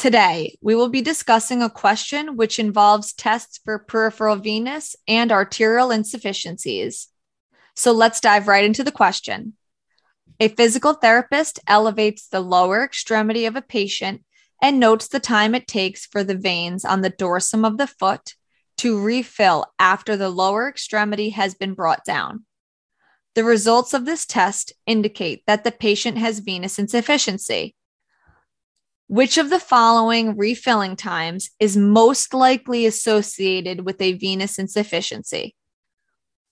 Today, we will be discussing a question which involves tests for peripheral venous and arterial insufficiencies. So let's dive right into the question. A physical therapist elevates the lower extremity of a patient and notes the time it takes for the veins on the dorsum of the foot to refill after the lower extremity has been brought down. The results of this test indicate that the patient has venous insufficiency. Which of the following refilling times is most likely associated with a venous insufficiency?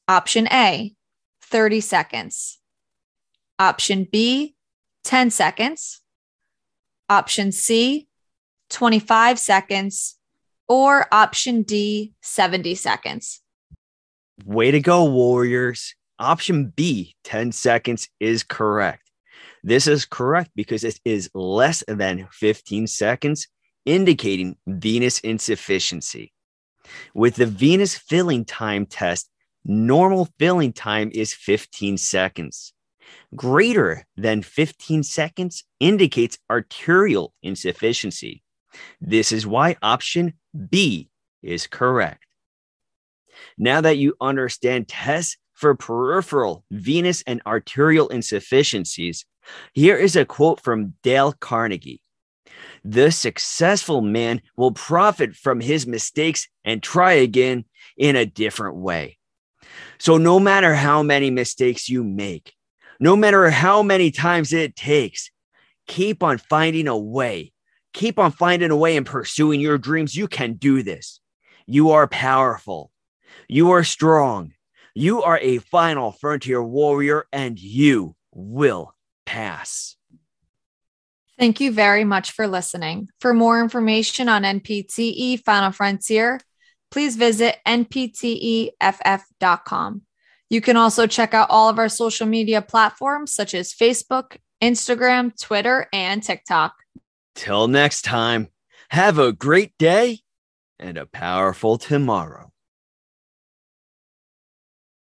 Option A, 30 seconds. Option B, 10 seconds. Option C, 25 seconds. Or option D, 70 seconds. Way to go, Warriors. Option B, 10 seconds, is correct. This is correct because it is less than 15 seconds, indicating venous insufficiency. With the venous filling time test, normal filling time is 15 seconds. Greater than 15 seconds indicates arterial insufficiency. This is why option B is correct. Now that you understand tests for peripheral venous and arterial insufficiencies, here is a quote from Dale Carnegie The successful man will profit from his mistakes and try again in a different way. So, no matter how many mistakes you make, no matter how many times it takes, keep on finding a way. Keep on finding a way and pursuing your dreams. You can do this. You are powerful. You are strong. You are a final frontier warrior, and you will pass. Thank you very much for listening. For more information on NPTE Final Frontier, please visit npteff.com. You can also check out all of our social media platforms such as Facebook, Instagram, Twitter, and TikTok. Till next time, have a great day and a powerful tomorrow.